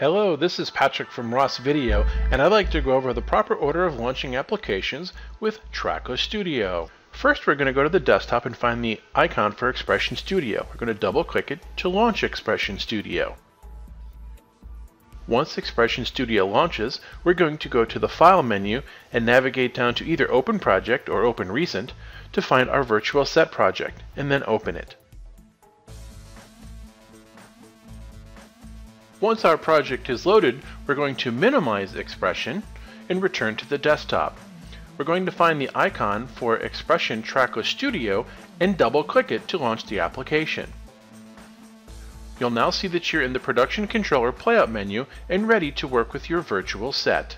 Hello, this is Patrick from Ross Video, and I'd like to go over the proper order of launching applications with Trackless Studio. First, we're going to go to the desktop and find the icon for XPression Studio. We're going to double click it to launch XPression Studio. Once XPression Studio launches, we're going to go to the File menu and navigate down to either Open Project or Open Recent to find our Virtual Set project, and then open it. Once our project is loaded, we're going to minimize XPression and return to the desktop. We're going to find the icon for XPression Trackless Studio and double click it to launch the application. You'll now see that you're in the Production Controller Playout menu and ready to work with your virtual set.